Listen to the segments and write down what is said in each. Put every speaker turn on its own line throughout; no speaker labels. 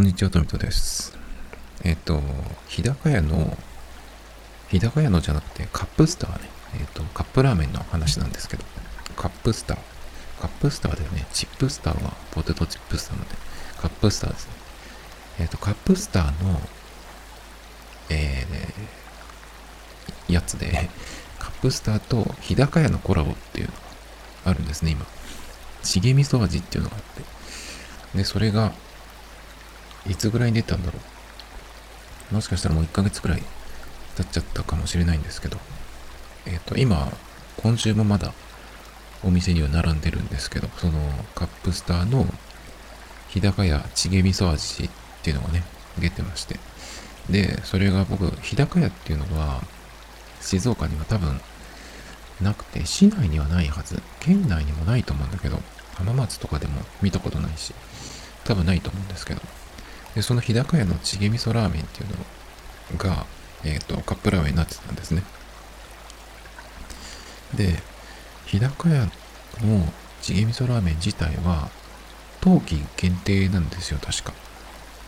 こんにちは、トミトです。えっ、と、日高屋の、日高屋のじゃなくて、カップスターね。えっ、と、カップラーメンの話なんですけど、カップスター。カップスターだよね。チップスターはポテトチップスターなので、カップスターですね。えっ、と、カップスターの、えー、やつで、カップスターと日高屋のコラボっていうのがあるんですね、今。チゲ味噌味っていうのがあって。で、それが、いつぐらいに出たんだろう？もしかしたらもう1ヶ月くらい経っちゃったかもしれないんですけど、えっ、ー、と、今、今週もまだお店には並んでるんですけど、そのカップスターの日高屋チゲ味噌味っていうのがね、出てまして。で、それが僕、日高屋っていうのは、静岡には多分なくて、市内にはないはず。県内にもないと思うんだけど、浜松とかでも見たことないし、多分ないと思うんですけど、で、その日高屋のチゲ味噌ラーメンっていうのが、えっ、ー、と、カップラーメンになってたんですね。で、日高屋のチゲ味噌ラーメン自体は、冬季限定なんですよ、確か。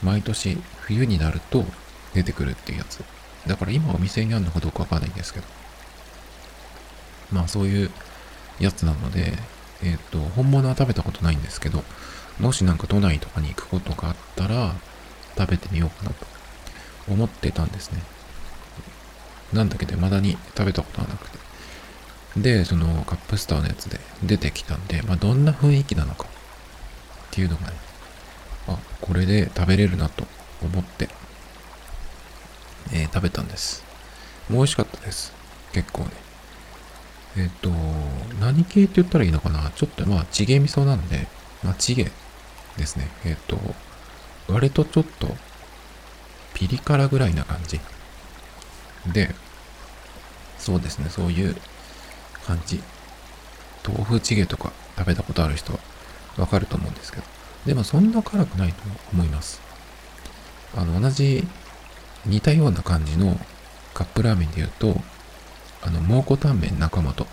毎年冬になると出てくるっていうやつ。だから今お店にあるのかどうかわかんないんですけど。まあそういうやつなので、えっ、ー、と、本物は食べたことないんですけど、もしなんか都内とかに行くことがあったら、食べてみようかなと思ってたんですね。なんだけど、未だに食べたことはなくて。で、そのカップスターのやつで出てきたんで、まあ、どんな雰囲気なのかっていうのがね、あ、これで食べれるなと思って、えー、食べたんです。もう美味しかったです。結構ね。えっ、ー、と、何系って言ったらいいのかなちょっとまあ、チゲ味噌なんで、まあ、チゲですね。えっ、ー、と、割とちょっとピリ辛ぐらいな感じ。で、そうですね、そういう感じ。豆腐チゲとか食べたことある人はわかると思うんですけど。でもそんな辛くないと思います。あの、同じ似たような感じのカップラーメンで言うと、あの、蒙古タンメン仲間と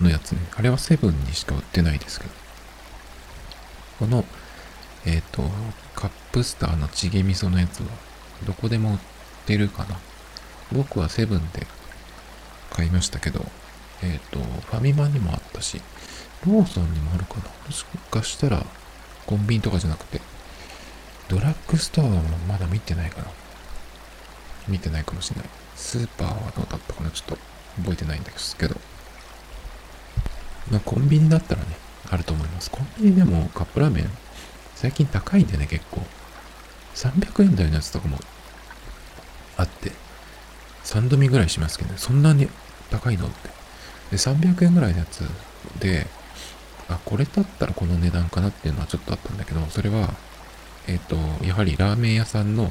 のやつね。あれはセブンにしか売ってないですけど。このえっ、ー、と、カップスターのチゲ味噌のやつは、どこでも売ってるかな。僕はセブンで買いましたけど、えっ、ー、と、ファミマにもあったし、ローソンにもあるかな。もしかしたら、コンビニとかじゃなくて、ドラッグストアもまだ見てないかな。見てないかもしれない。スーパーはどうだったかなちょっと覚えてないんですけど。まあ、コンビニだったらね、あると思います。コンビニでもカップラーメン最近高いんでね、結構。300円台のやつとかもあって、3度見ぐらいしますけど、ね、そんなに高いのって。で、300円ぐらいのやつで、あ、これだったらこの値段かなっていうのはちょっとあったんだけど、それは、えっ、ー、と、やはりラーメン屋さんの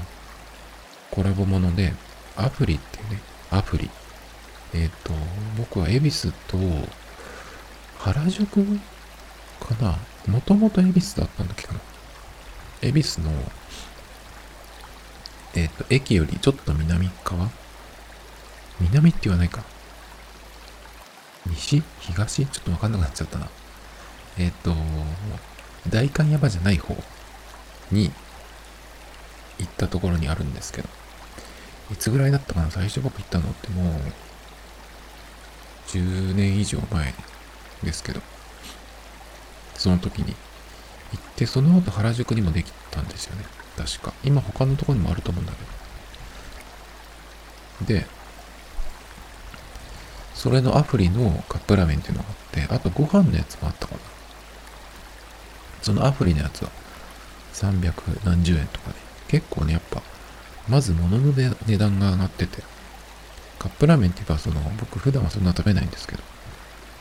コラボもので、アプリっていうね、アプリ。えっ、ー、と、僕は恵比寿と原宿かなもともと恵比寿だったんだっけかな恵比寿の、えっ、ー、と、駅よりちょっと南側？南って言わないか。西？東？ちょっとわかんなくなっちゃったな。えっ、ー、と、代官山じゃない方に行ったところにあるんですけど、いつぐらいだったかな？最初僕行ったのってもう、10年以上前ですけど、その時に。行って、その後原宿にもできたんですよね。確か。今他のところにもあると思うんだけど。で、それのアプリのカップラーメンっていうのがあって、あとご飯のやつもあったかな。そのアプリのやつは300何十円とかで、結構ね、やっぱ、まず物の値段が上がってて、カップラーメンって言えば、その、僕普段はそんな食べないんですけど、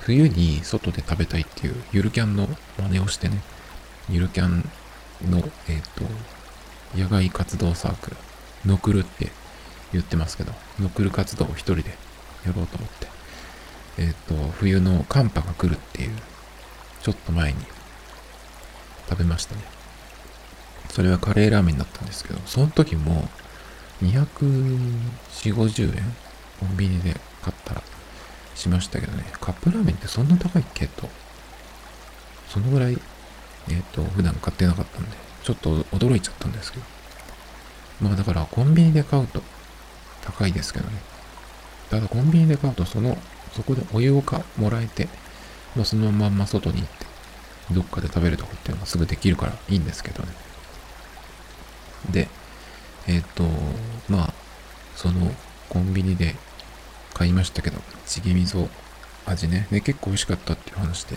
冬に外で食べたいっていうゆるキャンの真似をしてね、ゆるキャンの、えっ、ー、と、野外活動サークル、ノクルって言ってますけど、ノクル活動を一人でやろうと思って、えっ、ー、と、冬の寒波が来るっていう、ちょっと前に食べましたね。それはカレーラーメンだったんですけど、その時も240、50円コンビニで買ったらしましたけどね、カップラーメンってそんな高いっけ？と、そのぐらい、えっ、ー、と、普段買ってなかったんで、ちょっと驚いちゃったんですけど、まあだからコンビニで買うと高いですけどね。ただコンビニで買うとその、そこでお湯をかもらえて、まあそのまんま外に行って、どっかで食べるとかっていうのがすぐできるからいいんですけどね。で、えっ、ー、と、まあ、そのコンビニで買いましたけど、チゲ味噌味ね。で、結構美味しかったっていう話で。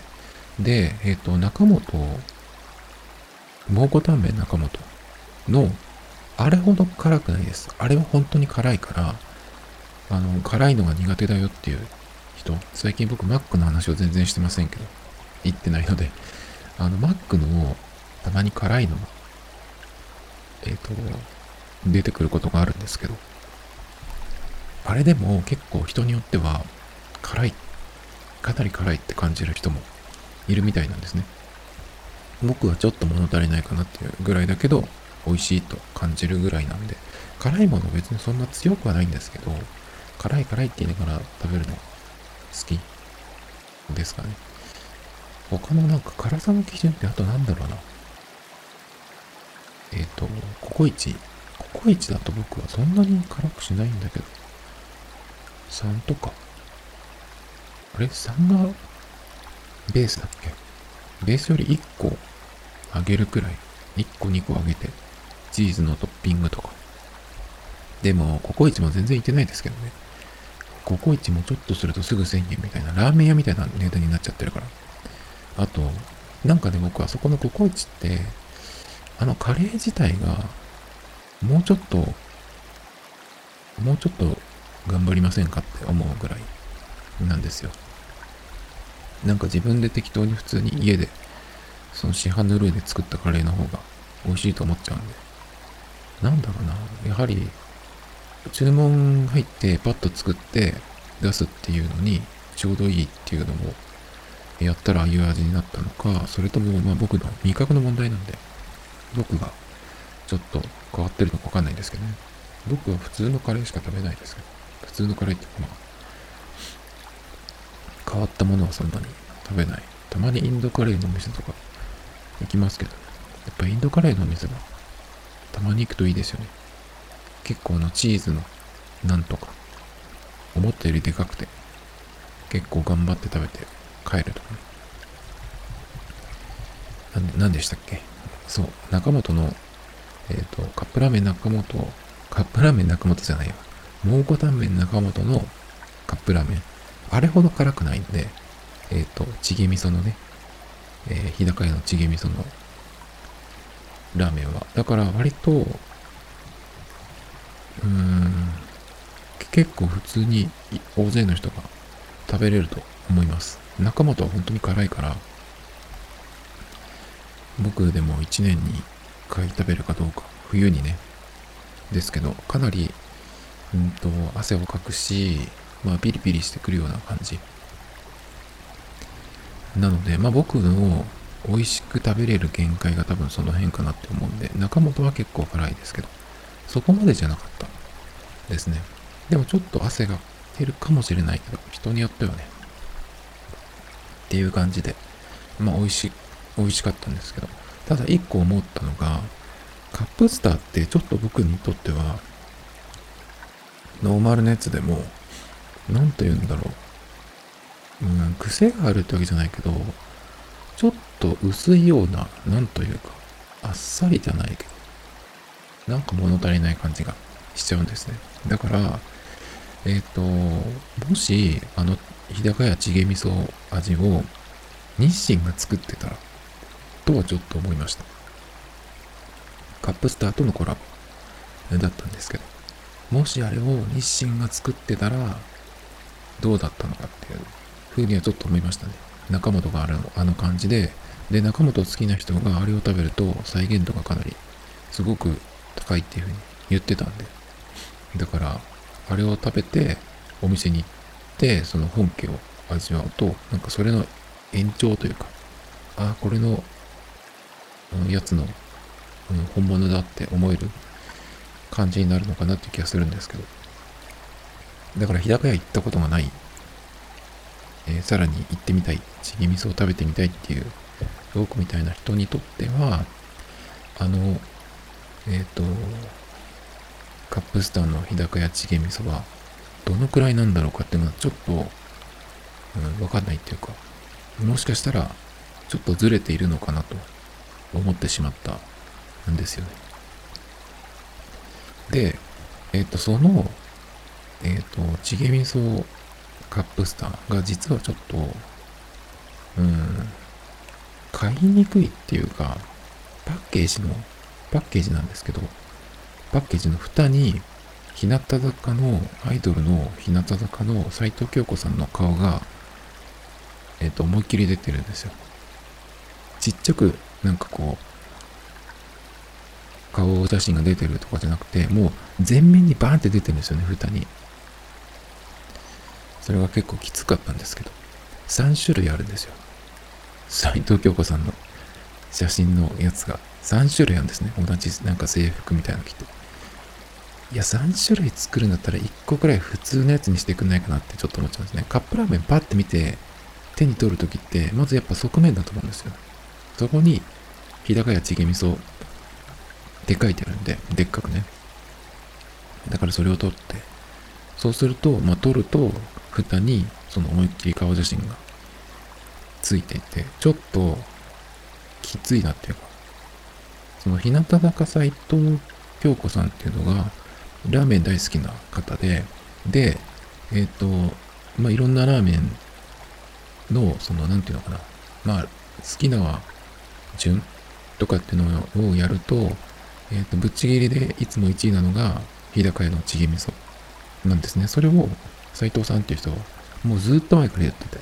で、えっ、ー、と、中本、蒙古タンメン中本の、あれほど辛くないです。あれは本当に辛いから、あの、辛いのが苦手だよっていう人、最近僕マックの話を全然してませんけど、言ってないので、あの、マックのたまに辛いのがえっ、ー、と、出てくることがあるんですけど、あれでも結構人によっては辛い、かなり辛いって感じる人もいるみたいなんですね。僕はちょっと物足りないかなっていうぐらいだけど、美味しいと感じるぐらいなんで、辛いもの別にそんな強くはないんですけど、辛い辛いって言いながら食べるの好きですかね。他のなんか辛さの基準ってあとなんだろうな。えっ、ー、と、ココイチ。ココイチだと僕はそんなに辛くしないんだけど。3とか。あれ ?3 がベースだっけ？ベースより1個あげるくらい。1個2個あげて。チーズのトッピングとか。でも、ココイチも全然行ってないですけどね。ココイチもちょっとするとすぐ1000円みたいな、ラーメン屋みたいな値段になっちゃってるから。あと、なんかね、僕はそこのココイチって、あのカレー自体が、もうちょっと、もうちょっと頑張りませんかって思うぐらいなんですよ。なんか自分で適当に普通に家で、その市販のルーで作ったカレーの方が美味しいと思っちゃうんで。なんだろうな。やはり、注文入ってパッと作って出すっていうのにちょうどいいっていうのをやったらああいう味になったのか、それともまあ僕の味覚の問題なんで、僕がちょっと変わってるのかわかんないんですけどね。僕は普通のカレーしか食べないですけど、普通のカレーってまあ、変わったものはそんなに食べない。たまにインドカレーのお店とか行きますけど、やっぱインドカレーのお店がたまに行くといいですよね。結構のチーズのなんとか、思ったよりでかくて、結構頑張って食べて帰るとかね。なんで、なんでしたっけ？そう、中本の、えっ、ー、と、カップラーメン中本、カップラーメン中本じゃないわ。蒙古タンメン中本のカップラーメン。あれほど辛くないんで、えっ、ー、と、チゲ味噌のね、えー、日高屋のチゲ味噌のラーメンは。だから割と、うーん、結構普通に大勢の人が食べれると思います。中本は本当に辛いから、僕でも1年に1回食べるかどうか、冬にね、ですけど、かなり、うんと、汗をかくし、まあ、ピリピリしてくるような感じ。なので、まあ僕の美味しく食べれる限界が多分その辺かなって思うんで、中本は結構辛いですけど、そこまでじゃなかったですね。でもちょっと汗が出るかもしれないけど、人によってはね、っていう感じで、まあ美味し、美味しかったんですけど、ただ一個思ったのが、カップスターってちょっと僕にとっては、ノーマルなやつでも、なんと言うんだろう。うん、癖があるってわけじゃないけど、ちょっと薄いような、なんというか、あっさりじゃないけど、なんか物足りない感じがしちゃうんですね。だから、えっ、ー、と、もし、あの、日高屋チゲ味噌味を日清が作ってたら、とはちょっと思いました。カップスターとのコラボだったんですけど、もしあれを日清が作ってたら、どうだったのかっていうふうにはちょっと思いましたね。中本があるあの感じで、で、中本好きな人があれを食べると再現度がかなりすごく高いっていうふうに言ってたんで。だから、あれを食べてお店に行って、その本家を味わうと、なんかそれの延長というか、ああ、これのやつの、うん、本物だって思える感じになるのかなっていう気がするんですけど。だから日高屋行ったことがないえー、さらに行ってみたい、チゲ味噌を食べてみたいっていう、僕みたいな人にとっては、あの、えっ、ー、と、カップスターの日高屋チゲ味噌はどのくらいなんだろうかっていうのはちょっと、うん、わかんないっていうか、もしかしたらちょっとずれているのかなと思ってしまったんですよね。で、えっ、ー、と、その、えっ、ー、と、チゲ味噌カップスターが実はちょっと、うん、買いにくいっていうか、パッケージの、パッケージなんですけど、パッケージの蓋に、日向坂の、アイドルの日向坂の斎藤京子さんの顔が、えっ、ー、と、思いっきり出てるんですよ。ちっちゃく、なんかこう、顔写真が出てるとかじゃなくて、もう全面にバーンって出てるんですよね、蓋に。それが結構きつかったんですけど、3種類あるんですよ。斎藤京子さんの写真のやつが3種類あるんですね。同じなんか制服みたいなの着て。いや、3種類作るんだったら1個くらい普通のやつにしてくんないかなってちょっと思っちゃうんですね。カップラーメンパッて見て手に取るときって、まずやっぱ側面だと思うんですよ。そこに、日高屋チゲ味噌って書いてあるんで、でっかくね。だからそれを取って、そうすると、まあ、取ると、蓋にその思いっきり顔写真がついていて、ちょっときついなっていうか、その日向坂斎藤京子さんっていうのが、ラーメン大好きな方で、で、えっ、ー、と、まあ、いろんなラーメンの、その、なんていうのかな、まあ、好きなは順とかっていうのをやると、えっ、ー、と、ぶっちぎりでいつも1位なのが、日高屋のチゲ味噌なんですね。それを斎藤さんっていう人はもうずっと前からやってて。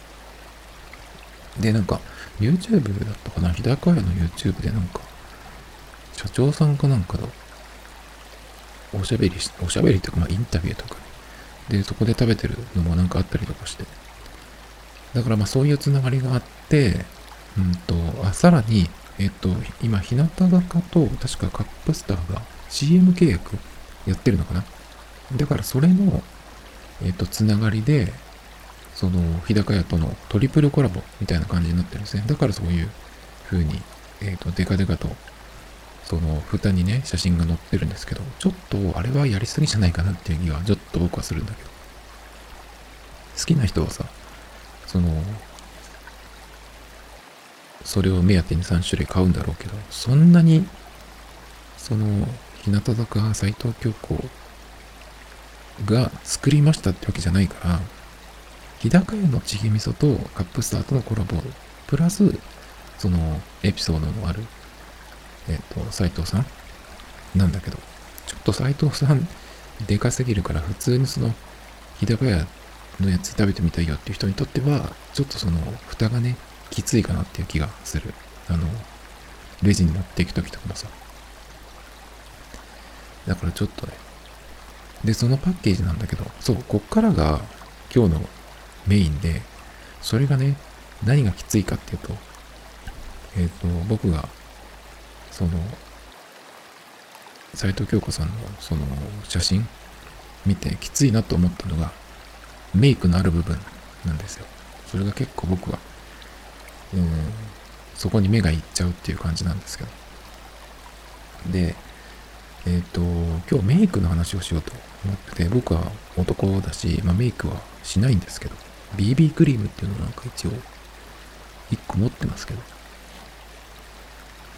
で、なんか YouTube だったかな？日高屋の YouTube でなんか社長さんかなんかとおしゃべりし、おしゃべりとかまあインタビューとかね。で、そこで食べてるのもなんかあったりとかして。だからまあそういうつながりがあって、うんと、あ、さらに、えっと、今、日向坂と確かカップスターが CM 契約やってるのかな？だからそれの、えっ、と、つながりで、その、日高屋とのトリプルコラボみたいな感じになってるんですね。だからそういう風に、えっ、と、デカデカと、その、蓋にね、写真が載ってるんですけど、ちょっと、あれはやりすぎじゃないかなっていう気は、ちょっと僕はするんだけど。好きな人はさ、その、それを目当てに3種類買うんだろうけど、そんなに、その、日向坂斎藤京子が作りましたってわけじゃないから、日高屋のチゲ味噌とカップスターとのコラボ、プラス、そのエピソードのある、えっ、と、斎藤さん？なんだけど、ちょっと斎藤さん、でかすぎるから、普通にその、日高屋のやつ食べてみたいよっていう人にとっては、ちょっとその、蓋がね、きついかなっていう気がする。あの、レジに持っていくときとかもさ。だからちょっとね。で、そのパッケージなんだけど、そう、こっからが今日のメインで、それがね、何がきついかっていうと、えっ、ー、と、僕が、その、斎藤京子さんのその写真見てきついなと思ったのが、メイクのある部分なんですよ。それが結構僕は、うん、そこに目がいっちゃうっていう感じなんですけど。で、えっ、ー、と、今日メイクの話をしようと思って、僕は男だし、まあ、メイクはしないんですけど、BB クリームっていうのなんか一応、1個持ってますけど、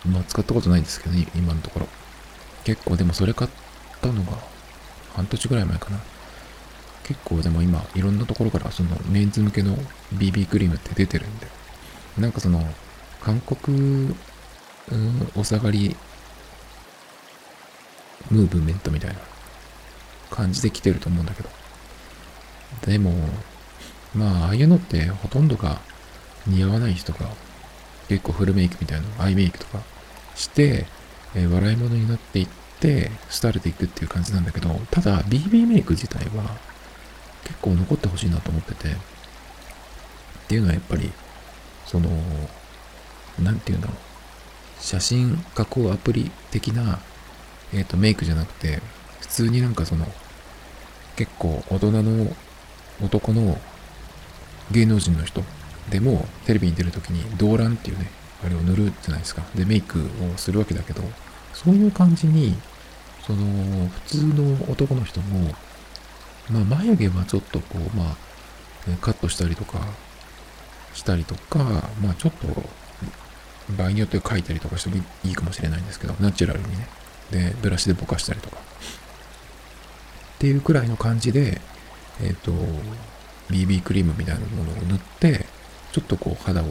まあ使ったことないんですけどね、今のところ。結構でもそれ買ったのが半年ぐらい前かな。結構でも今いろんなところからそのメンズ向けの BB クリームって出てるんで、なんかその韓国、うん、お下がりムーブメントみたいな感じで来てると思うんだけど。でも、まあ、ああいうのってほとんどが似合わない人が結構フルメイクみたいなアイメイクとかして、えー、笑い物になっていって、廃れていくっていう感じなんだけど、ただ BB メイク自体は結構残ってほしいなと思ってて、っていうのはやっぱり、その、なんていうんだろう。写真加工アプリ的なえっ、ー、と、メイクじゃなくて、通になんかその、結構大人の男の芸能人の人でもテレビに出るときに動乱っていうね、あれを塗るじゃないですか。で、メイクをするわけだけど、そういう感じにその、普通の男の人も、まあ、眉毛はちょっとこう、まあ、カットしたりとか、したりとか、まあ、ちょっと、場合によっては描いたりとかしてもいいかもしれないんですけど、ナチュラルにね。で、ブラシでぼかしたりとか。っていうくらいの感じで、えっ、ー、と、BB クリームみたいなものを塗って、ちょっとこう肌を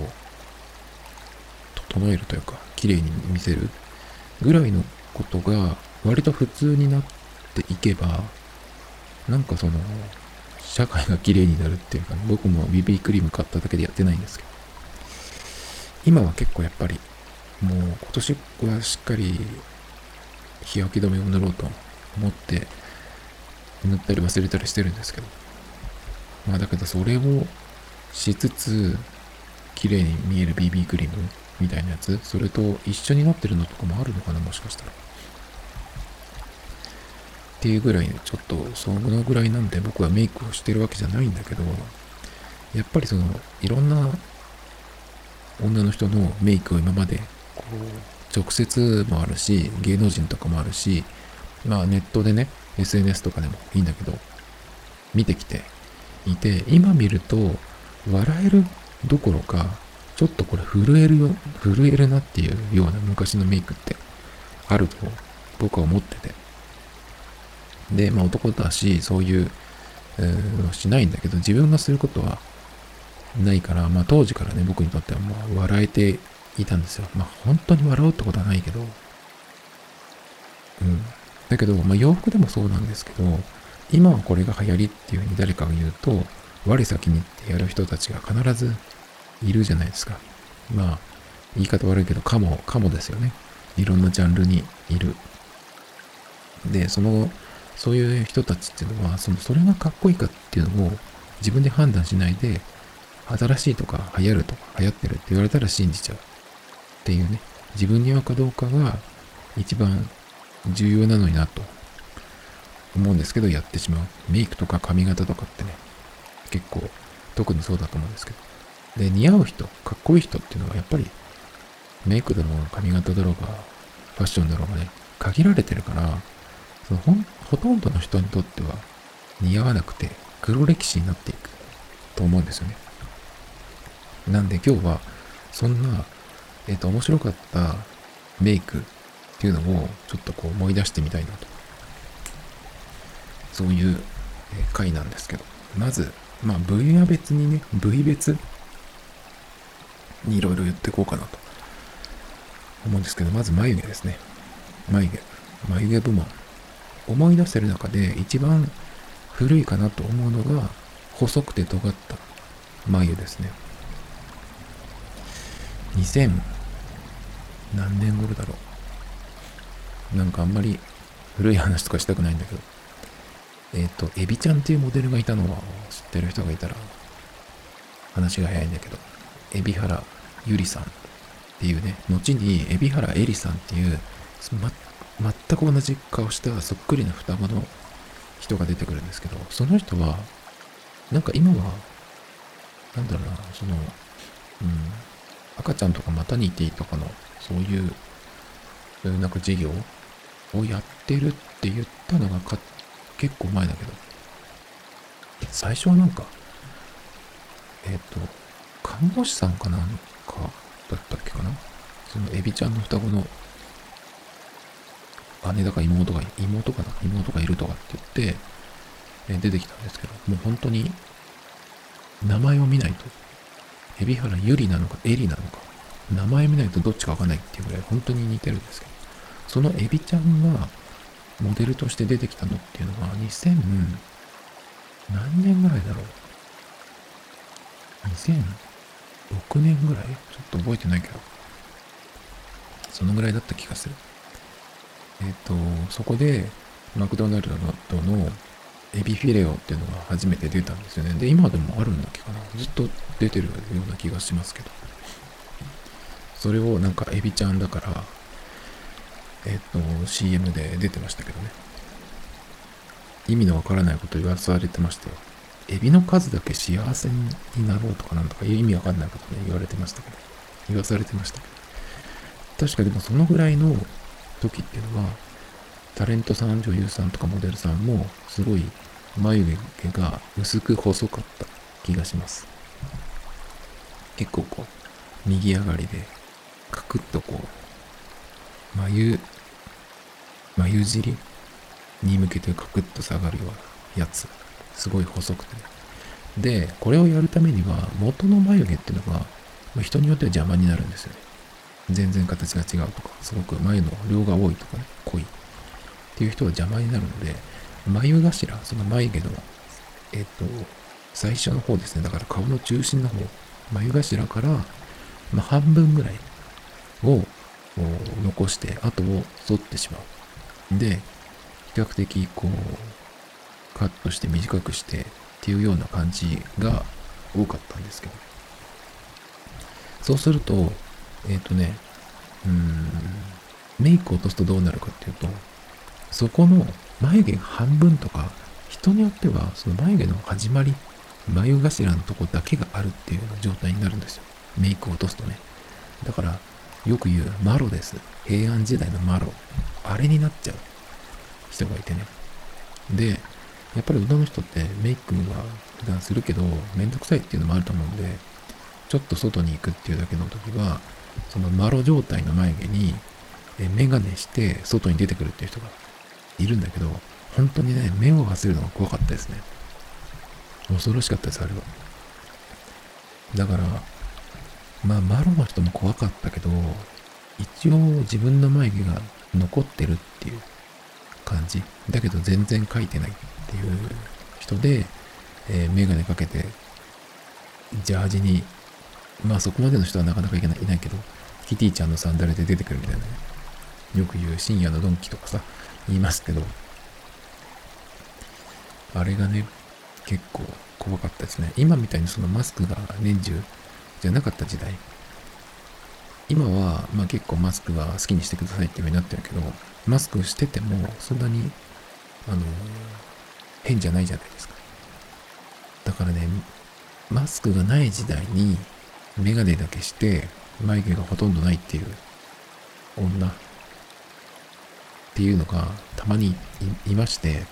整えるというか、綺麗に見せるぐらいのことが割と普通になっていけば、なんかその、社会が綺麗になるっていうか、ね、僕も BB クリーム買っただけでやってないんですけど、今は結構やっぱり、もう今年はしっかり日焼け止めを塗ろうと思って、塗ったり忘れたりしてるんですけど、まあだけどそれをしつつ、綺麗に見える BB クリームみたいなやつ、それと一緒になってるのとかもあるのかな、もしかしたら。っていうぐらい、ちょっとそのぐらいなんで僕はメイクをしてるわけじゃないんだけど、やっぱりその、いろんな女の人のメイクを今まで、こう、直接もあるし、芸能人とかもあるし、まあネットでね、SNS とかでもいいんだけど、見てきていて、今見ると、笑えるどころか、ちょっとこれ震えるよ、震えるなっていうような昔のメイクってあると僕は思ってて。で、まあ男だし、そういう、のしないんだけど、自分がすることはないから、まあ当時からね、僕にとってはもう笑えていたんですよ。まあ本当に笑うってことはないけど、うん。だけど、まあ洋服でもそうなんですけど、今はこれが流行りっていうふうに誰かが言うと、我先にってやる人たちが必ずいるじゃないですか。まあ、言い方悪いけど、かも、かもですよね。いろんなジャンルにいる。で、そのそういう人たちっていうのは、その、それがかっこいいかっていうのを自分で判断しないで、新しいとか流行るとか流行ってるって言われたら信じちゃうっていうね、自分に合うかどうかが一番重要なのになと思うんですけど、やってしまう。メイクとか髪型とかってね、結構特にそうだと思うんですけど。で、似合う人、かっこいい人っていうのはやっぱりメイクだろうが髪型だろうがファッションだろうがね、限られてるから、そのほほとんどの人にとっては似合わなくて黒歴史になっていくと思うんですよね。なんで今日はそんな、えっ、ー、と、面白かったメイクっていうのをちょっとこう思い出してみたいなと。そういう回なんですけど。まず、まあ部位は別にね、部位別にいろいろ言っていこうかなと思うんですけど、まず眉毛ですね。眉毛。眉毛部門。思い出せる中で一番古いかなと思うのが細くて尖った眉ですね。2000何年頃だろう。なんかあんまり古い話とかしたくないんだけど。えっ、ー、と、エビちゃんっていうモデルがいたのは知ってる人がいたら話が早いんだけど、海老原ゆりさんっていうね、後に海老原えりさんっていう、ま全く同じ顔したそっくりな双子の人が出てくるんですけど、その人は、なんか今は、なんだろうな、その、うん、赤ちゃんとかマタニティとかの、そういう、なんか事業をやってるって言ったのがか結構前だけど、最初はなんか、えっ、ー、と、看護師さんかなんかだったっけかな？そのエビちゃんの双子の姉だか妹が、妹かな？妹がいるとかって言って、え出てきたんですけど、もう本当に、名前を見ないと、海老原ゆりなのか、エリなのか、名前見ないとどっちかわかんないっていうぐらい本当に似てるんですけど、そのエビちゃんがモデルとして出てきたのっていうのが2000、何年ぐらいだろう ?2006 年ぐらい？ちょっと覚えてないけど、そのぐらいだった気がする。えっ、ー、と、そこで、マクドナルドのエビフィレオっていうのが初めて出たんですよね。で、今でもあるんだっけかな？ずっと出てるような気がしますけど。それをなんかエビちゃんだから、えっ、と、CM で出てましたけどね。意味のわからないこと言わされてましたよ。エビの数だけ幸せになろうとかなんとかいう意味わかんないことね言われてましたけど。言わされてましたけど。確かでもそのぐらいの時っていうのは、タレントさん、女優さんとかモデルさんも、すごい眉毛が薄く細かった気がします。結構こう、右上がりで、カクッとこう、眉、眉尻に向けてカクッと下がるようなやつ。すごい細くて。で、これをやるためには、元の眉毛っていうのが、人によっては邪魔になるんですよね。全然形が違うとか、すごく眉の量が多いとかね、濃い。っていう人は邪魔になるので、眉頭、その眉毛の、えっ、と、最初の方ですね。だから顔の中心の方、眉頭から、まあ、半分ぐらいを残して、後を剃ってしまう。で、比較的こう、カットして短くしてっていうような感じが多かったんですけど。そうすると、えっ、ー、とね、うん、メイクを落とすとどうなるかっていうと、そこの眉毛半分とか、人によってはその眉毛の始まり、眉頭のとこだけがあるっていうような状態になるんですよ。メイクを落とすとね。だから、よく言うマロです。平安時代のマロ。あれになっちゃう人がいてね。で、やっぱり女の人ってメイクは普段するけど、めんどくさいっていうのもあると思うんで、ちょっと外に行くっていうだけの時は、そのマロ状態の眉毛に、メガネして外に出てくるっていう人がいるんだけど、本当にね、目を忘れるのが怖かったですね。恐ろしかったです、あれは。だから、まあ、マロの人も怖かったけど、一応自分の眉毛が残ってるっていう感じ。だけど全然描いてないっていう人で、えー、メガネかけて、ジャージにまあそこまでの人はなかなかいけないいないけど、キティちゃんのサンダルで出てくるみたいなね。よく言う深夜のドンキとかさ、言いますけど、あれがね、結構怖かったですね。今みたいにそのマスクが年中じゃなかった時代。今は、まあ結構マスクは好きにしてくださいっていう風になってるけど、マスクしててもそんなに、あの、変じゃないじゃないですか。だからね、マスクがない時代にメガネだけして眉毛がほとんどないっていう女っていうのがたまにいまして、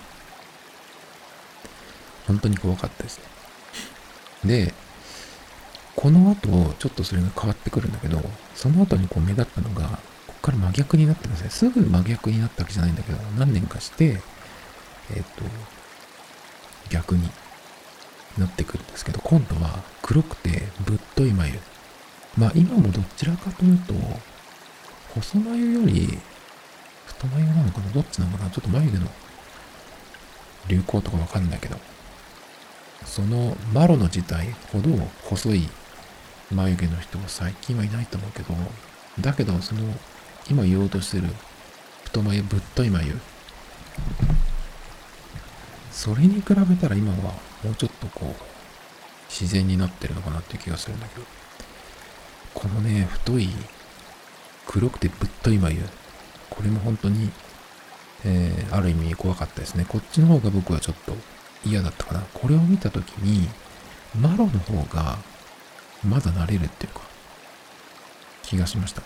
本当に怖かったですね。で、この後、ちょっとそれが変わってくるんだけど、その後にこう目立ったのが、こっから真逆になってますね。すぐ真逆になったわけじゃないんだけど、何年かして、えっ、と、逆になってくるんですけど、今度は黒くてぶっとい眉。まあ今もどちらかというと、細眉より太眉なのかな？どっちなのかな？ちょっと眉毛の流行とかわかんないけど、そのマロの時代ほど細い眉毛の人は最近はいないと思うけど、だけどその今言おうとしてる太眉、ぶっとい眉、それに比べたら今はもうちょっとこう、自然になってるのかなっていう気がするんだけど、このね、太い、黒くてぶっとい眉、これも本当に、えー、ある意味怖かったですね。こっちの方が僕はちょっと嫌だったかな。これを見たときに、マロの方が、まだ慣れるっていうか、気がしました。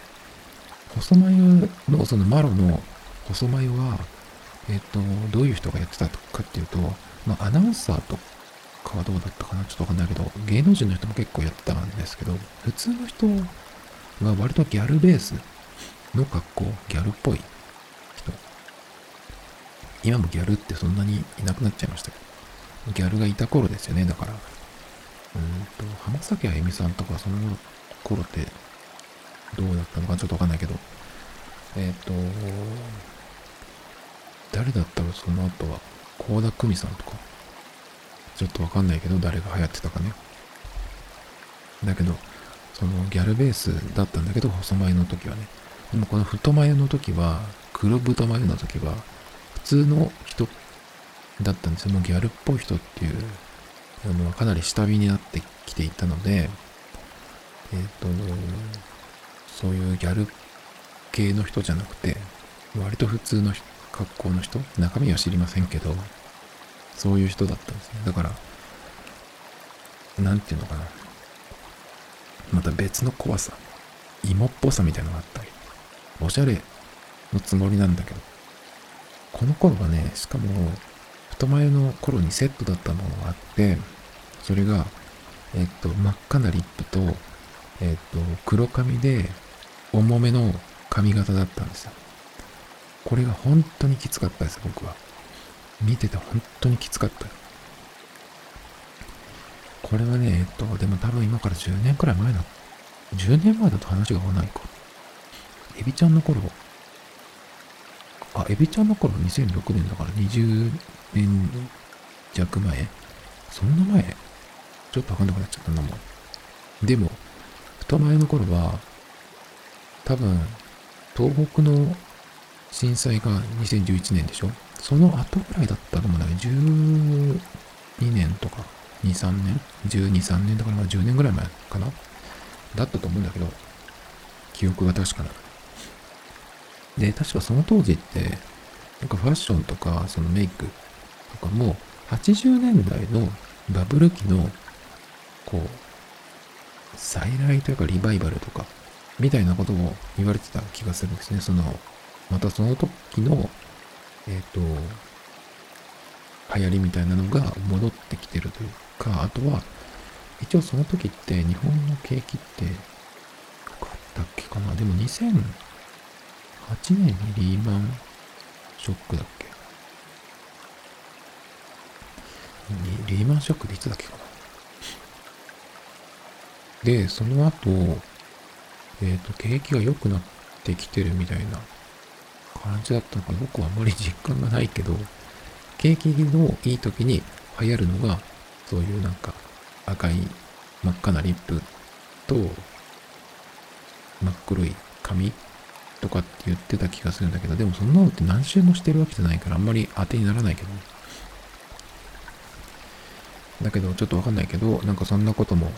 細眉の、そのマロの細眉は、えっ、と、どういう人がやってたかっていうと、まあ、アナウンサーとかはどうだったかな？ちょっとわかんないけど、芸能人の人も結構やってたんですけど、普通の人は割とギャルベースの格好、ギャルっぽい人。今もギャルってそんなにいなくなっちゃいましたけど、ギャルがいた頃ですよね、だから。うんと、浜崎あゆみさんとかその頃ってどうだったのかちょっとわかんないけど、えっ、ー、と、誰だったらその後は、倖田來未さんとか、ちょっとわかんないけど、誰が流行ってたかね。だけど、そのギャルベースだったんだけど、細眉の時はね。でもこの太眉の時は、黒太眉の時は、普通の人だったんですよ。もうギャルっぽい人っていうあのかなり下火になってきていたので、えっ、ー、と、そういうギャル系の人じゃなくて、割と普通の格好の人中身は知りませんけど、そういう人だったんですね。だから、なんていうのかな。また別の怖さ。芋っぽさみたいなのがあったり。おしゃれのつもりなんだけど、この頃はね、しかも、太前の頃にセットだったものがあって、それが、えっと、真っ赤なリップと、えっと、黒髪で、重めの髪型だったんですよ。これが本当にきつかったです、僕は。見てて本当にきつかった。これはね、えっと、でも多分今から10年くらい前だ。10年前だと話が合わないか。エビちゃんの頃、あ、エビちゃんの頃2006年だから20年弱前そんな前？ちょっとわかんなくなっちゃったなもん。でも、太前の頃は、多分、東北の震災が2011年でしょ？その後ぐらいだったと思うんだけど、12年とか2、3年 ?12、3年だからまあ10年ぐらい前かな？だったと思うんだけど、記憶が確かな。で、確かその当時って、なんかファッションとか、そのメイクとかも、80年代のバブル期の、こう、再来というかリバイバルとか、みたいなことを言われてた気がするんですね。その、またその時の、えっ、ー、と、流行りみたいなのが戻ってきてるというか、あとは、一応その時って日本の景気って良かったっけかなでも2000 8年にリーマンショックだっけ？リーマンショックでいつだっけかな？で、その後、えっ、ー、と、景気が良くなってきてるみたいな感じだったのか僕はあんまり実感がないけど、景気のいい時に流行るのが、そういうなんか赤い真っ赤なリップと真っ黒い髪とかって言ってた気がするんだけど、でもそんなのって何周もしてるわけじゃないからあんまり当てにならないけど。だけどちょっとわかんないけど、なんかそんなことも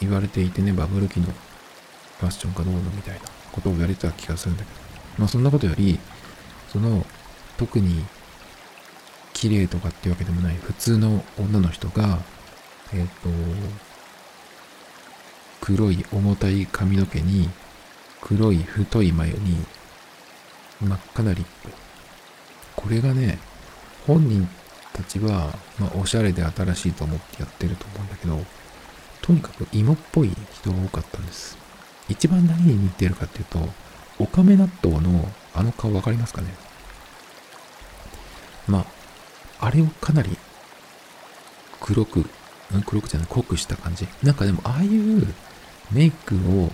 言われていてね、バブル期のファッションかどうのみたいなことを言われてた気がするんだけど。まあそんなことより、その特に綺麗とかってわけでもない普通の女の人が、えっ、ー、と、黒い重たい髪の毛に、黒い太い眉に、真っ赤なリップ。これがね、本人たちは、まあ、おしゃれで新しいと思ってやってると思うんだけど、とにかく芋っぽい人が多かったんです。一番何に似てるかっていうと、オカメ納豆のあの顔わかりますかね？まあ、あれをかなり黒く、黒くじゃない、濃くした感じ。なんかでも、ああいうメイクを、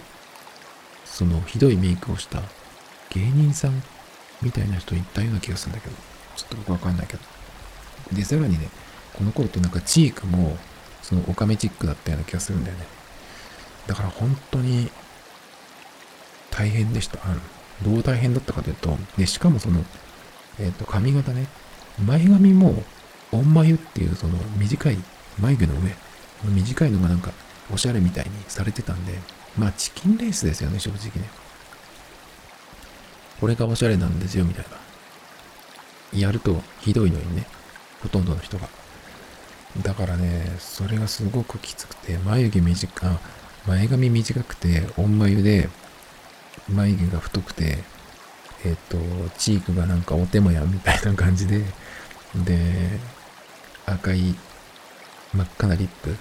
その、ひどいメイクをした芸人さんみたいな人いたような気がするんだけど、ちょっと僕わかんないけど。で、さらにね、この頃ってなんかチークも、そのオカメチックだったような気がするんだよね。だから本当に大変でした。どう大変だったかというと、で、しかもその、えっ、ー、と、髪型ね、前髪も、オン眉っていうその短い眉毛の上、短いのがなんかおしゃれみたいにされてたんで、まあチキンレースですよね、正直ね。これがおしゃれなんですよ、みたいな。やるとひどいのにね、ほとんどの人が。だからね、それがすごくきつくて、眉毛短、前髪短くて、オン眉で、眉毛が太くて、えっ、ー、と、チークがなんかお手もやみたいな感じで、で、赤い真っ赤なリップ。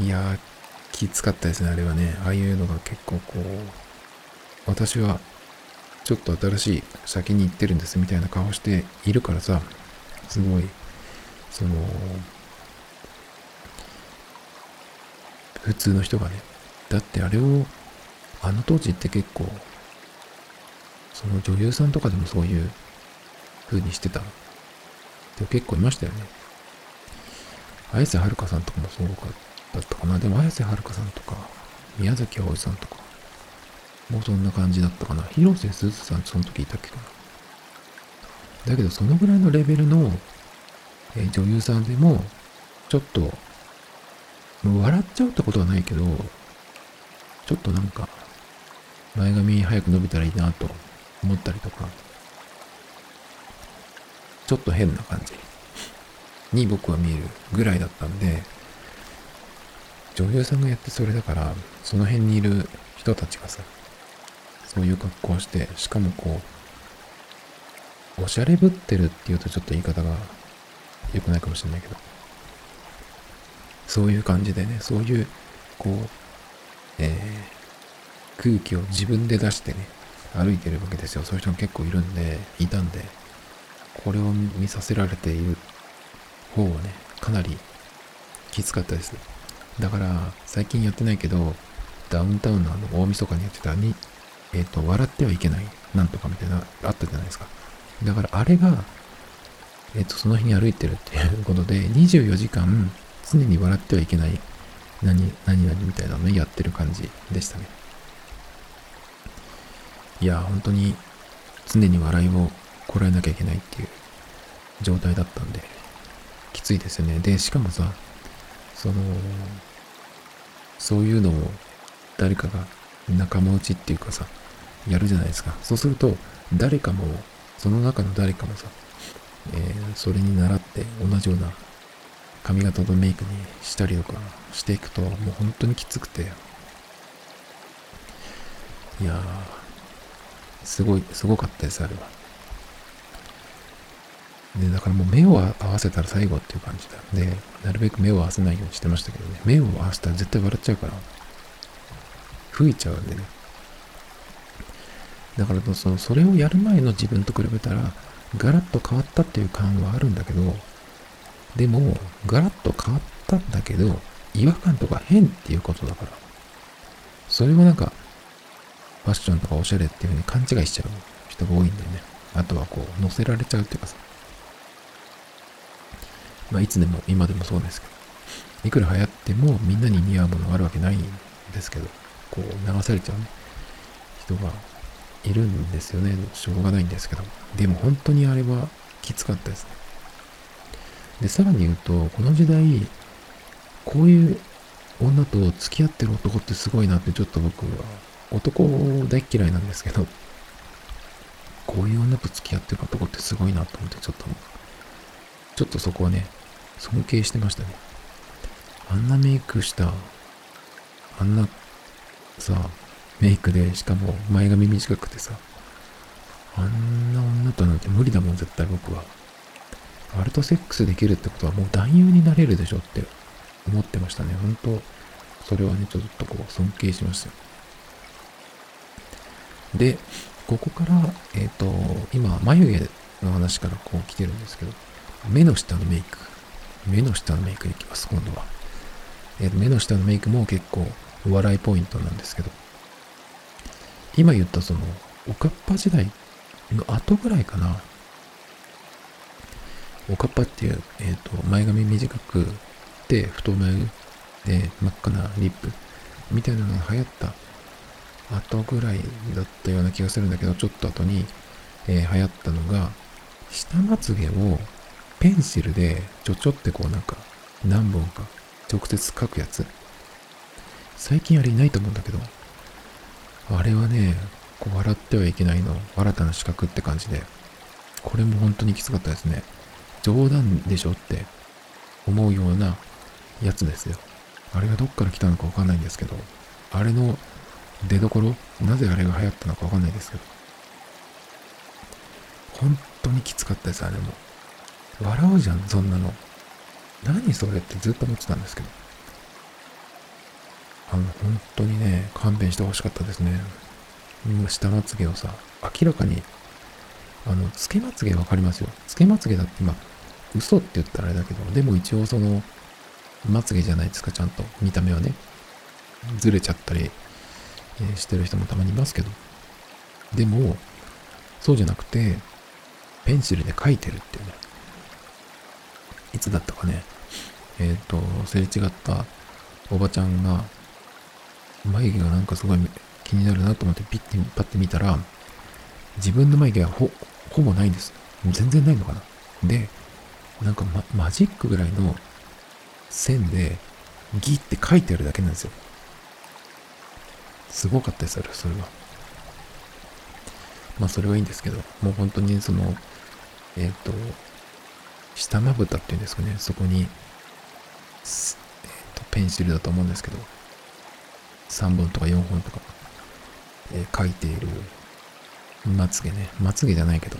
いやー、きつかったですね、あれはね。ああいうのが結構こう、私はちょっと新しい先に行ってるんですみたいな顔しているからさ、すごい、その、普通の人がね、だってあれを、あの当時って結構、その女優さんとかでもそういう風にしてたって結構いましたよね。綾瀬はるかさんとかもそうだったかな。でも綾瀬はるかさんとか、宮崎あおさんとか、もうそんな感じだったかな。広瀬すずさんその時いたっけかな。だけどそのぐらいのレベルの、えー、女優さんでも、ちょっと、笑っちゃうってことはないけど、ちょっとなんか、前髪早く伸びたらいいなと思ったりとか、ちょっと変な感じに僕は見えるぐらいだったんで、女優さんがやってそれだから、その辺にいる人たちがさ、そういう格好をして、しかもこうおしゃれぶってるっていうとちょっと言い方が良くないかもしれないけど、そういう感じでね、そういう、こう、えー、空気を自分で出してね、歩いてるわけですよ。そういう人も結構いるんで、いたんで、これを見させられている方はね、かなりきつかったです。だから、最近やってないけど、ダウンタウンのあの、大晦日にやってたに、えっ、ー、と、笑ってはいけない、なんとかみたいな、あったじゃないですか。だから、あれが、えっ、ー、と、その日に歩いてるっていうことで、24時間、常に笑ってはいけない、何、何々みたいなのをやってる感じでしたね。いや、本当に、常に笑いをこらえなきゃいけないっていう状態だったんで、きついですよね。で、しかもさ、その、そういうのを誰かが仲間内っていうかさ、やるじゃないですか。そうすると、誰かも、その中の誰かもさ、えー、それに倣って同じような髪型とメイクにしたりとかしていくと、もう本当にきつくて、いやー、すごい、すごかったです、あれは。で、だからもう目を合わせたら最後っていう感じだ。で、なるべく目を合わせないようにしてましたけどね。目を合わせたら絶対笑っちゃうから、吹いちゃうんでね。だからその、それをやる前の自分と比べたら、ガラッと変わったっていう感はあるんだけど、でも、ガラッと変わったんだけど、違和感とか変っていうことだから。それをなんか、ファッションとかおしゃれっていう風に勘違いしちゃう人が多いんだよね。あとはこう、乗せられちゃうっていうかさ。まあ、いつでも、今でもそうですけど、いくら流行ってもみんなに似合うものがあるわけないんですけど、こう、流されちゃうね、人がいるんですよね。しょうがないんですけど。でも本当にあれはきつかったですね。で、さらに言うと、この時代、こういう女と付き合ってる男ってすごいなってちょっと僕は、男大嫌いなんですけど、こういう女と付き合ってる男ってすごいなと思って、ちょっと、ちょっとそこはね、尊敬してましたね。あんなメイクした、あんなさ、メイクで、しかも前髪短くてさ、あんな女となんて無理だもん、絶対僕は。あれとセックスできるってことはもう男優になれるでしょって思ってましたね。本当それはね、ちょっとこう尊敬しましたよ。で、ここから、えっ、ー、と、今、眉毛の話からこう来てるんですけど、目の下のメイク。目の下のメイクいきます、今度は。えー、目の下のメイクも結構お笑いポイントなんですけど、今言ったその、おかっぱ時代の後ぐらいかな。おかっぱっていう、えっ、ー、と、前髪短くて、太眉で真っ赤なリップみたいなのが流行った後ぐらいだったような気がするんだけど、ちょっと後に、えー、流行ったのが、下まつげをペンシルでちょちょってこうなんか何本か直接描くやつ。最近あれいないと思うんだけど、あれはね、こう笑ってはいけないの、新たな資格って感じで、これも本当にきつかったですね。冗談でしょって思うようなやつですよ。あれがどっから来たのかわかんないんですけど、あれの出どころ、なぜあれが流行ったのかわかんないですけど、本当にきつかったです、あれも。笑うじゃん、そんなの。何それってずっと思ってたんですけど。あの、本当にね、勘弁してほしかったですね。下まつげをさ、明らかに、あの、つけまつげわかりますよ。つけまつげだって、まあ、嘘って言ったらあれだけど、でも一応その、まつげじゃないですか、ちゃんと。見た目はね。ずれちゃったり、え、してる人もたまにいますけど。でも、そうじゃなくて、ペンシルで描いてるっていうね。いつだったかね。えっ、ー、と、すれ違ったおばちゃんが、眉毛がなんかすごい気になるなと思ってピッてパッて見たら、自分の眉毛はほ、ほぼないんです。全然ないのかな。で、なんか、ま、マジックぐらいの線でギって書いてあるだけなんですよ。すごかったですよ、それは。まあ、それはいいんですけど、もう本当にその、えっ、ー、と、下まぶたっていうんですかね、そこに、えっ、ー、と、ペンシルだと思うんですけど、3本とか4本とか、えー、書いているまつげね。まつげじゃないけど、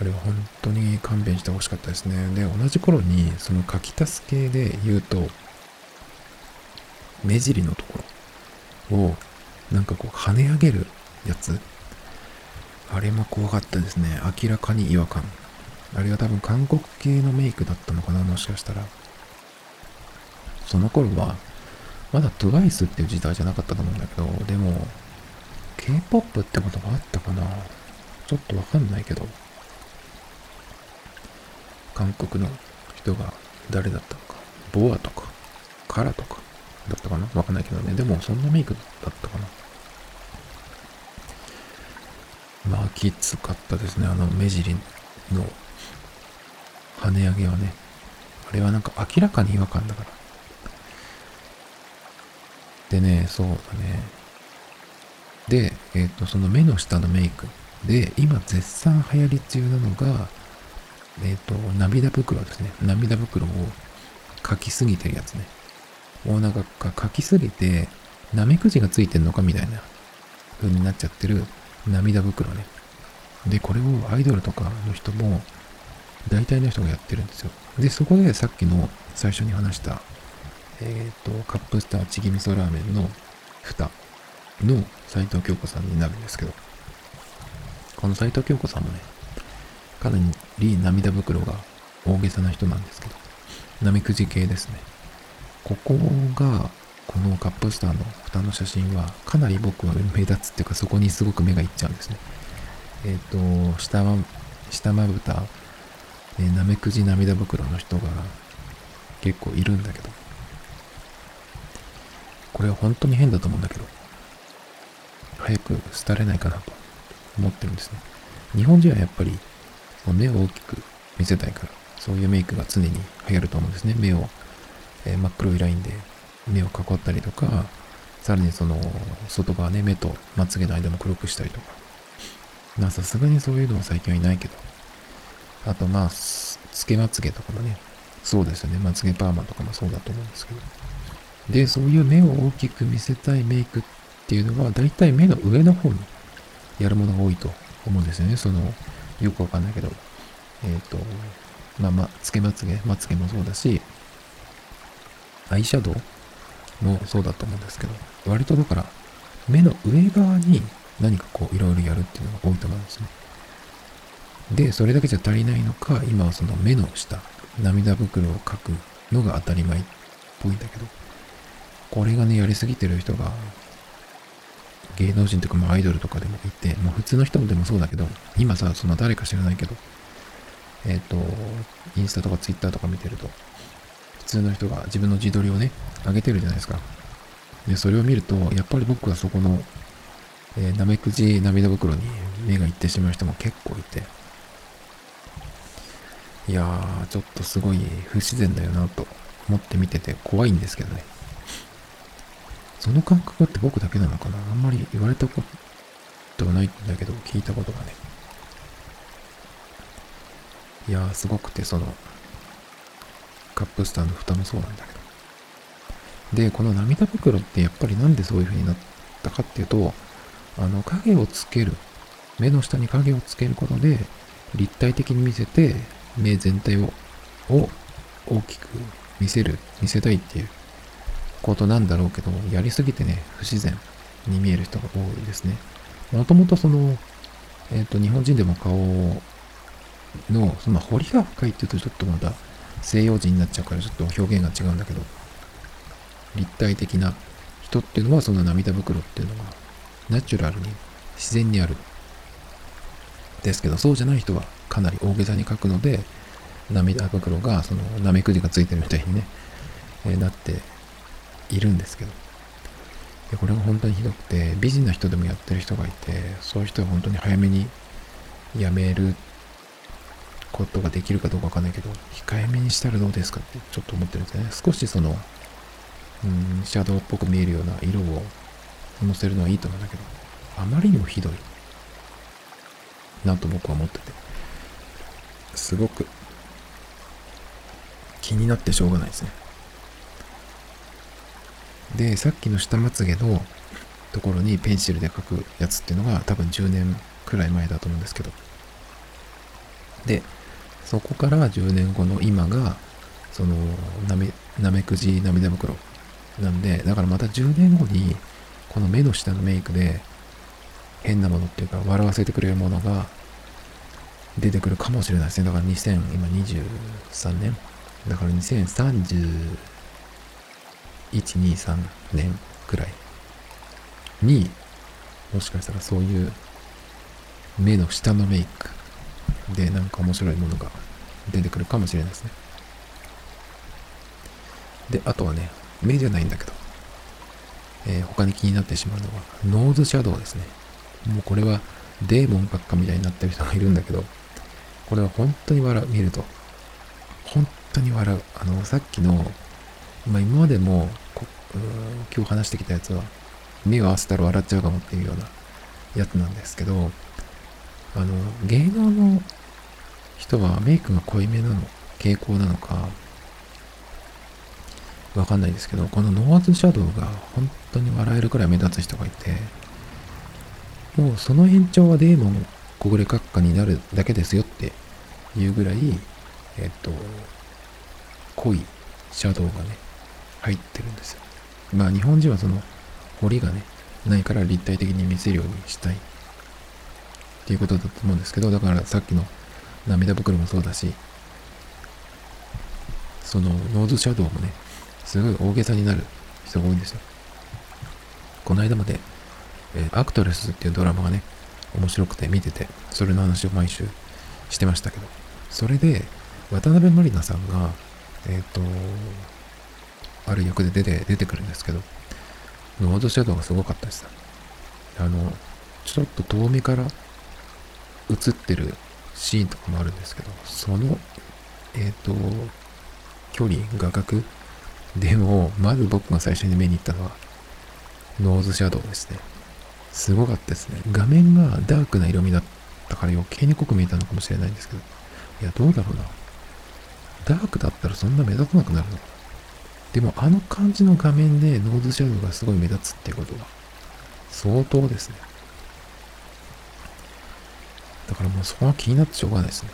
あれは本当に勘弁してほしかったですね。で、同じ頃に、その書き足す系で言うと、目尻のところを、なんかこう跳ね上げるやつ。あれも怖かったですね。明らかに違和感。あれは多分韓国系のメイクだったのかな、もしかしたら。その頃は、まだ TWICE っていう時代じゃなかったと思うんだけど、でも、K-POP ってことがあったかなちょっとわかんないけど、韓国の人が誰だったのか、ボアとか、カラとか、だったかなわかんないけどね。でも、そんなメイクだったかなまあ、きつかったですね。あの、目尻の跳ね上げはね。あれはなんか明らかに違和感だから。でね、そうだね。で、えっ、ー、と、その目の下のメイクで、今絶賛流行り中なのが、えっ、ー、と、涙袋ですね。涙袋を描きすぎてるやつね。もうなんか描きすぎて、ナメクジがついてんのかみたいな風になっちゃってる涙袋ね。で、これをアイドルとかの人も、大体の人がやってるんですよ。で、そこでさっきの最初に話した、えっ、ー、と、カップスターチゲ味噌ラーメンの蓋の斎藤京子さんになるんですけど、この斎藤京子さんもね、かなり涙袋が大げさな人なんですけど、なめくじ系ですね。ここが、このカップスターの蓋の写真は、かなり僕は目立つっていうか、そこにすごく目がいっちゃうんですね。えっ、ー、と、下ま、下まぶた、えー、なめくじ涙袋の人が結構いるんだけど、これは本当に変だと思うんだけど、早く廃れないかなと思ってるんですね。日本人はやっぱり目を大きく見せたいから、そういうメイクが常に流行ると思うんですね。目を、えー、真っ黒いラインで目を囲ったりとか、さらにその外側ね、目とまつげの間も黒くしたりとか。まあさすがにそういうのは最近はいないけど。あとまあ、つけまつげとかもね、そうですよね。まつげパーマとかもそうだと思うんですけど。で、そういう目を大きく見せたいメイクっていうのは、だいたい目の上の方にやるものが多いと思うんですよね。その、よくわかんないけど、えっ、ー、と、まあまあ、つけまつげ、まつげもそうだし、アイシャドウもそうだと思うんですけど、割とだから、目の上側に何かこう、いろいろやるっていうのが多いと思うんですね。で、それだけじゃ足りないのか、今はその目の下、涙袋を描くのが当たり前っぽいんだけど、これがね、やりすぎてる人が、芸能人とかもアイドルとかでもいて、もう普通の人でもそうだけど、今さ、その誰か知らないけど、えっ、ー、と、インスタとかツイッターとか見てると、普通の人が自分の自撮りをね、上げてるじゃないですか。で、それを見ると、やっぱり僕はそこの、えー、なめくじ涙袋に目がいってしまう人も結構いて、いやー、ちょっとすごい不自然だよなと思って見てて怖いんですけどね。その感覚って僕だけなのかな？あんまり言われたことはないんだけど、聞いたことがね。いやー、すごくて、その、カップスターの蓋もそうなんだけど。で、この涙袋ってやっぱりなんでそういう風になったかっていうと、あの、影をつける。目の下に影をつけることで、立体的に見せて、目全体を、を大きく見せる、見せたいっていうことなんだろうけど、やりすぎてね、不自然に見える人が多いですね。もともとその、えっ、ー、と、日本人でも顔の、その彫りが深いって言うとちょっとまた西洋人になっちゃうからちょっと表現が違うんだけど、立体的な人っていうのはその涙袋っていうのがナチュラルに自然にある。ですけど、そうじゃない人はかなり大げさに描くので、涙袋がそのなめくじがついてるみたいにね、えー、なっているんですけど。でこれが本当にひどくて、美人な人でもやってる人がいて、そういう人は本当に早めにやめることができるかどうかわかんないけど、控えめにしたらどうですかってちょっと思ってるんですね。少しその、うん、シャドウっぽく見えるような色を乗せるのはいいと思うんだけど、あまりにもひどい。なと僕は思ってて。すごく気になってしょうがないですね。で、さっきの下まつげのところにペンシルで描くやつっていうのが多分10年くらい前だと思うんですけど、で、そこから10年後の今が、その、なめ、なめくじ涙袋なんで、だからまた10年後に、この目の下のメイクで、変なものっていうか、笑わせてくれるものが出てくるかもしれないですね。だから2000、今23年だから2031、2、3年くらいに、もしかしたらそういう目の下のメイクでなんか面白いものが出てくるかもしれないですね。で、あとはね、目じゃないんだけど、えー、他に気になってしまうのは、ノーズシャドウですね。もうこれはデーモン閣下みたいになってる人がいるんだけど、これは本当に笑う、見ると。本当に笑う。あの、さっきの、まあ、今までも今日話してきたやつは、目を合わせたら笑っちゃうかもっていうようなやつなんですけど、あの、芸能の人はメイクが濃いめなの、傾向なのか、わかんないですけど、このノーアズシャドウが本当に笑えるくらい目立つ人がいて、もうその延長はデーモン小暮閣下になるだけですよっていうぐらい、えっと、濃いシャドウがね、入ってるんですよ。まあ日本人はその彫りがね、ないから立体的に見せるようにしたいっていうことだと思うんですけど、だからさっきの涙袋もそうだし、そのノーズシャドウもね、すごい大げさになる人が多いんですよ。この間まで、えー、アクトレスっていうドラマがね、面白くて見てて、それの話を毎週してましたけど、それで、渡辺満里奈さんが、えっ、ー、と、ある役で出て、出てくるんですけど、ノードシャドウがすごかったですあの、ちょっと遠目から映ってるシーンとかもあるんですけど、その、えっ、ー、と、距離、画角でも、まず僕が最初に目に行ったのは、ノーズシャドウですね。すごかったですね。画面がダークな色味だったから余計に濃く見えたのかもしれないんですけど。いや、どうだろうな。ダークだったらそんな目立たなくなるの？でもあの感じの画面でノーズシャドウがすごい目立つっていうことは相当ですね。だからもうそこは気になってしょうがないですね。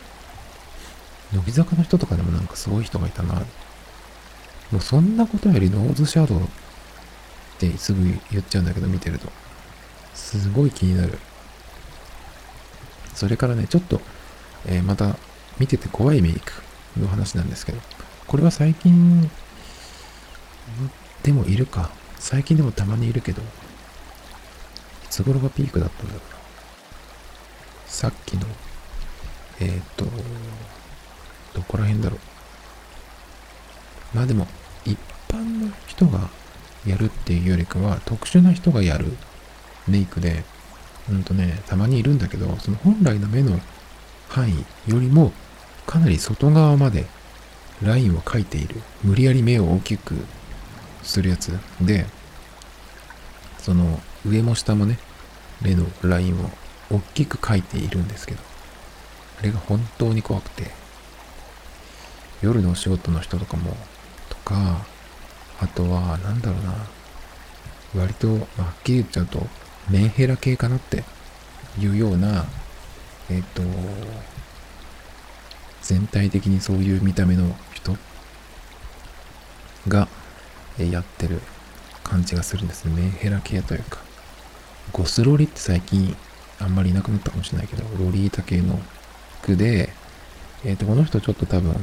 乃木坂の人とかでもなんかすごい人がいたな。もうそんなことよりノーズシャドウってすぐ言っちゃうんだけど見てると。すごい気になる。それからね、ちょっと、えー、また見てて怖いメイクの話なんですけど、これは最近でもいるか。最近でもたまにいるけど、いつ頃がピークだったんだろうな。さっきの、えっ、と、どこら辺だろう。まあでも、一般の人がやるっていうよりかは、特殊な人がやるメイクで、うんとね、たまにいるんだけど、その本来の目の範囲よりも、かなり外側までラインを描いている。無理やり目を大きくするやつで、その上も下もね、目のラインを大きく描いているんですけど、あれが本当に怖くて、夜のお仕事の人とかも、とか、あとは、なんだろうな、割と、はっきり言っちゃうと、メンヘラ系かなっていうような、えっ、と、全体的にそういう見た目の人がやってる感じがするんですね。メンヘラ系というか。ゴスロリって最近あんまりいなくなったかもしれないけど、ロリータ系の服で、えっ、と、この人ちょっと多分、うん、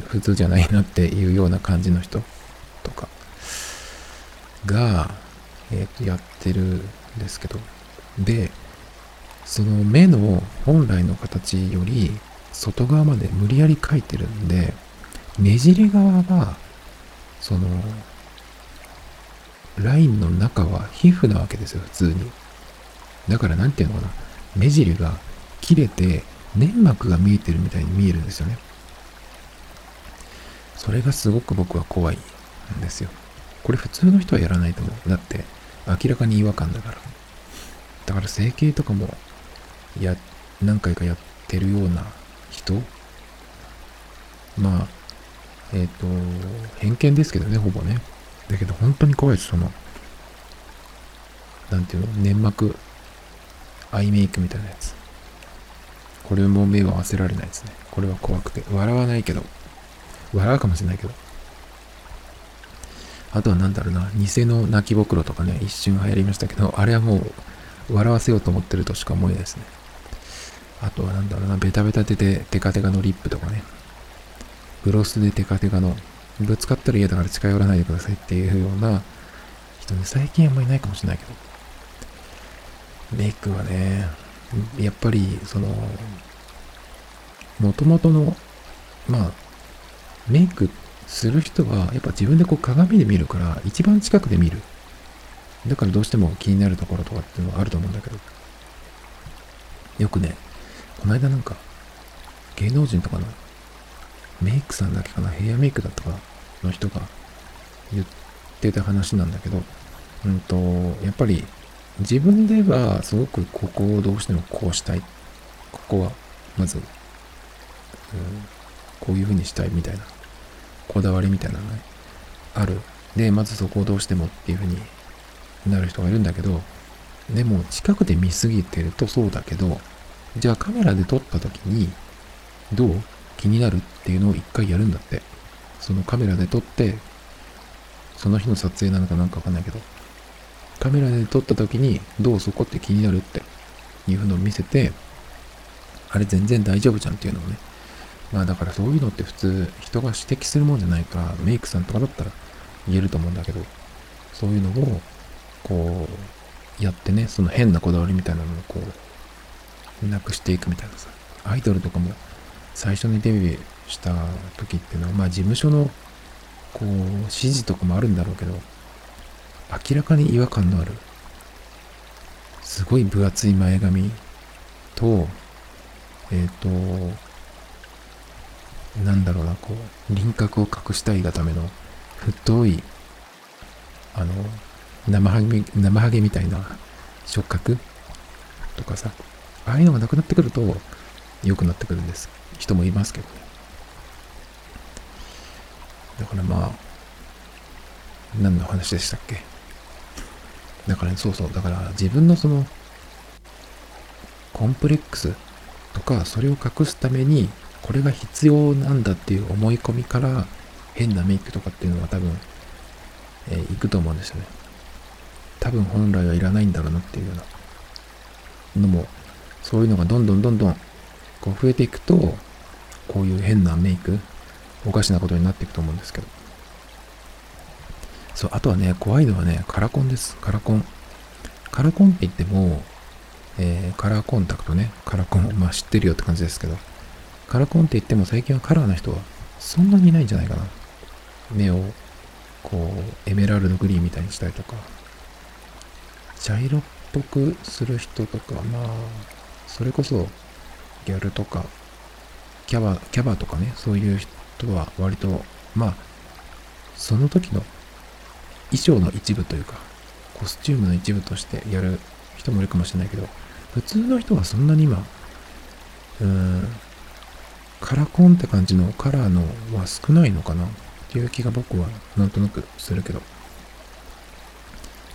普通じゃないなっていうような感じの人とかが、えっ、ー、と、やってるんですけど、で、その目の本来の形より外側まで無理やり描いてるんで、ねじり側は、その、ラインの中は皮膚なわけですよ、普通に。だからなんていうのかな、目尻が切れて粘膜が見えてるみたいに見えるんですよね。それがすごく僕は怖いんですよ。これ普通の人はやらないと思う。だって明らかに違和感だから。だから整形とかもや、何回かやってるような人？まあ、えっ、ー、と、偏見ですけどね、ほぼね。だけど本当に怖いです、その、なんていうの、粘膜、アイメイクみたいなやつ。これも目を合わせられないですね。これは怖くて。笑わないけど。笑うかもしれないけど。あとは何だろうな、偽の泣きぼくろとかね、一瞬流行りましたけど、あれはもう笑わせようと思ってるとしか思えないですね。あとは何だろうな、ベタベタでてテカテカのリップとかね。グロスでテカテカの、ぶつかったら嫌だから近寄らないでくださいっていうような人ね、最近あんまりないかもしれないけど。メイクはね、やっぱり、その、もともとの、まあ、メイクってする人は、やっぱ自分でこう鏡で見るから、一番近くで見る。だからどうしても気になるところとかっていうのはあると思うんだけど。よくね、この間なんか、芸能人とかのメイクさんだけかな、ヘアメイクだったかの人が言ってた話なんだけど、うんと、やっぱり自分ではすごくここをどうしてもこうしたい。ここは、まず、うん、こういう風にしたいみたいな、こだわりみたいなのが、ね、ある。で、まずそこをどうしてもっていう風になる人がいるんだけど、でも近くで見すぎてるとそうだけど、じゃあカメラで撮った時に、どう気になるっていうのを一回やるんだって。そのカメラで撮って、その日の撮影なのかなんかわかんないけど、カメラで撮った時に、どうそこって気になるっていうのを見せて、あれ全然大丈夫じゃんっていうのをね。まあだからそういうのって普通人が指摘するもんじゃないから、メイクさんとかだったら言えると思うんだけど、そういうのを、こう、やってね、その変なこだわりみたいなのをこう、なくしていくみたいなさ。アイドルとかも最初にデビューした時っていうのは、まあ事務所のこう指示とかもあるんだろうけど、明らかに違和感のある、すごい分厚い前髪と、えっ、ー、と、なんだろうな、こう、輪郭を隠したいがための太い、あの、生ハゲ、生ハゲみたいな触覚？とかさ、ああいうのがなくなってくると良くなってくるんです。人もいますけどね。だからまあ、何の話でしたっけ？だから、ね、そうそう、だから自分のその、コンプレックスとか、それを隠すために、これが必要なんだっていう思い込みから、変なメイクとかっていうのは多分、えー、いくと思うんですよね。多分本来はいらないんだろうなっていうようなのも、そういうのがどんどんどんどんこう増えていくと、こういう変なメイク、おかしなことになっていくと思うんですけど。そう、あとはね、怖いのはね、カラコンです。カラコン。カラコンって言っても、えー、カラーコンタクトね、カラコン、まあ知ってるよって感じですけど、カラコンって言っても最近はカラーな人はそんなにいないんじゃないかな。目を、こう、エメラルドグリーンみたいにしたりとか、茶色っぽくする人とか、まあ、それこそ、ギャルとか、キャバ、キャバとかね、そういう人は割と、まあ、その時の衣装の一部というか、コスチュームの一部としてやる人もいるかもしれないけど、普通の人はそんなに今、うーん、カラコンって感じのカラーのは少ないのかなっていう気が僕はなんとなくするけど。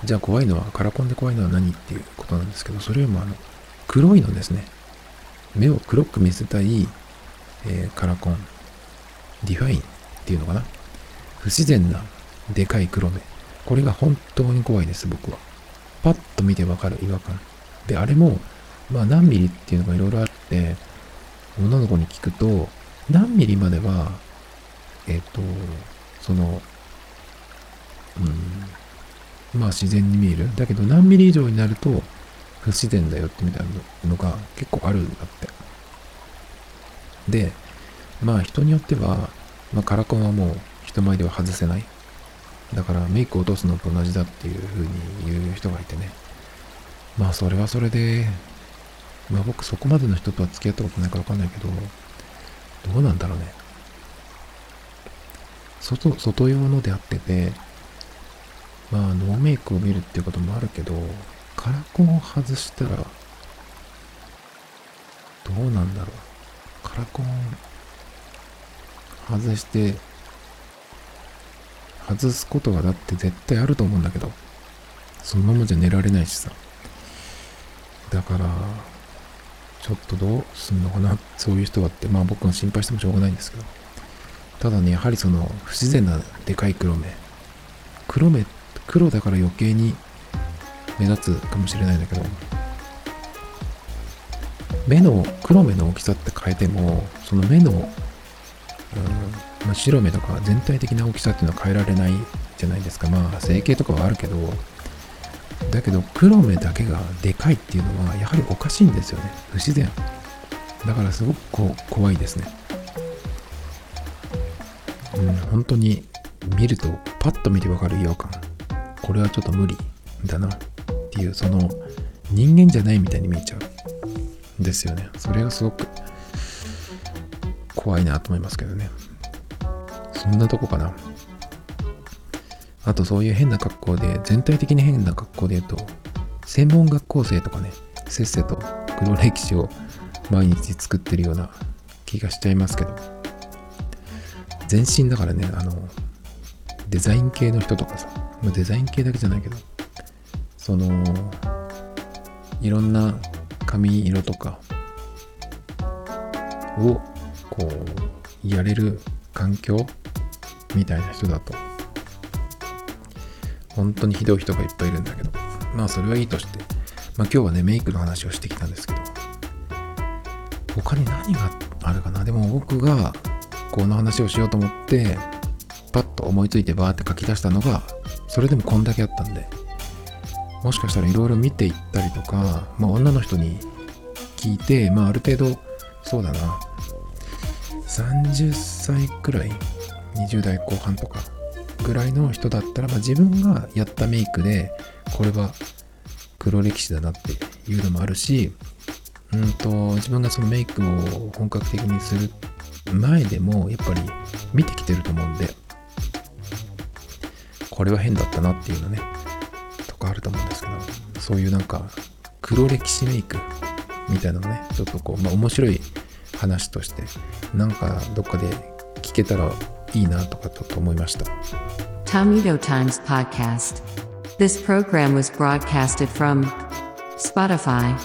じゃあ怖いのは、カラコンで怖いのは何っていうことなんですけど、それよりもあの、黒いのですね。目を黒く見せたい、えー、カラコン。ディファインっていうのかな不自然なでかい黒目。これが本当に怖いです、僕は。パッと見てわかる違和感。で、あれも、まあ何ミリっていうのがいろいろあって、女の子に聞くと、何ミリまでは、えっ、ー、と、その、うん、まあ自然に見える。だけど何ミリ以上になると不自然だよってみたいなのが結構あるんだって。で、まあ人によっては、まあカラコンはもう人前では外せない。だからメイク落とすのと同じだっていう風に言う人がいてね。まあそれはそれで、まあ僕そこまでの人とは付き合ったことないからわかんないけど、どうなんだろうね。外、外用のであってて、まあノーメイクを見るっていうこともあるけど、カラコンを外したら、どうなんだろう。カラコン外して外すことがだって絶対あると思うんだけど、そのままじゃ寝られないしさ。だから、ちょっとどうすんのかな？そういう人がってまあ僕が心配してもしょうがないんですけど。ただねやはりその不自然なでかい黒目。黒目黒だから余計に目立つかもしれないんだけど。目の黒目の大きさって変えてもその目の、うんま、白目とか全体的な大きさっていうのは変えられないじゃないですか。まあ整形とかはあるけど。だけど黒目だけがでかいっていうのはやはりおかしいんですよね。不自然。だからすごくこう怖いですね。うん本当に見るとパッと見てわかる違和感。これはちょっと無理だなっていうその人間じゃないみたいに見えちゃうんですよね。それがすごく怖いなと思いますけどね。そんなとこかな。あとそういう変な格好で全体的に変な格好で言うと専門学校生とかねせっせと黒歴史を毎日作ってるような気がしちゃいますけど。全身だからねあのデザイン系の人とかさデザイン系だけじゃないけどそのいろんな髪色とかをこうやれる環境みたいな人だと本当にひどい人がいっぱいいるんだけど。まあそれはいいとして。まあ今日はねメイクの話をしてきたんですけど。他に何があるかな？でも僕がこの話をしようと思ってパッと思いついてバーって書き出したのがそれでもこんだけあったんで。もしかしたらいろいろ見ていったりとか、まあ、女の人に聞いて、まあ、ある程度そうだな。30歳くらい？20代後半とか？ぐらいの人だったら、まあ、自分がやったメイクでこれは黒歴史だなっていうのもあるしうんと自分がそのメイクを本格的にする前でもやっぱり見てきてると思うんでこれは変だったなっていうのねとかあると思うんですけどそういうなんか黒歴史メイクみたいなのねちょっとこう、まあ、面白い話としてなんかどっかで聞けたらいいなとかと思いました
Tomato Times Podcast. This program was broadcasted from Spotify.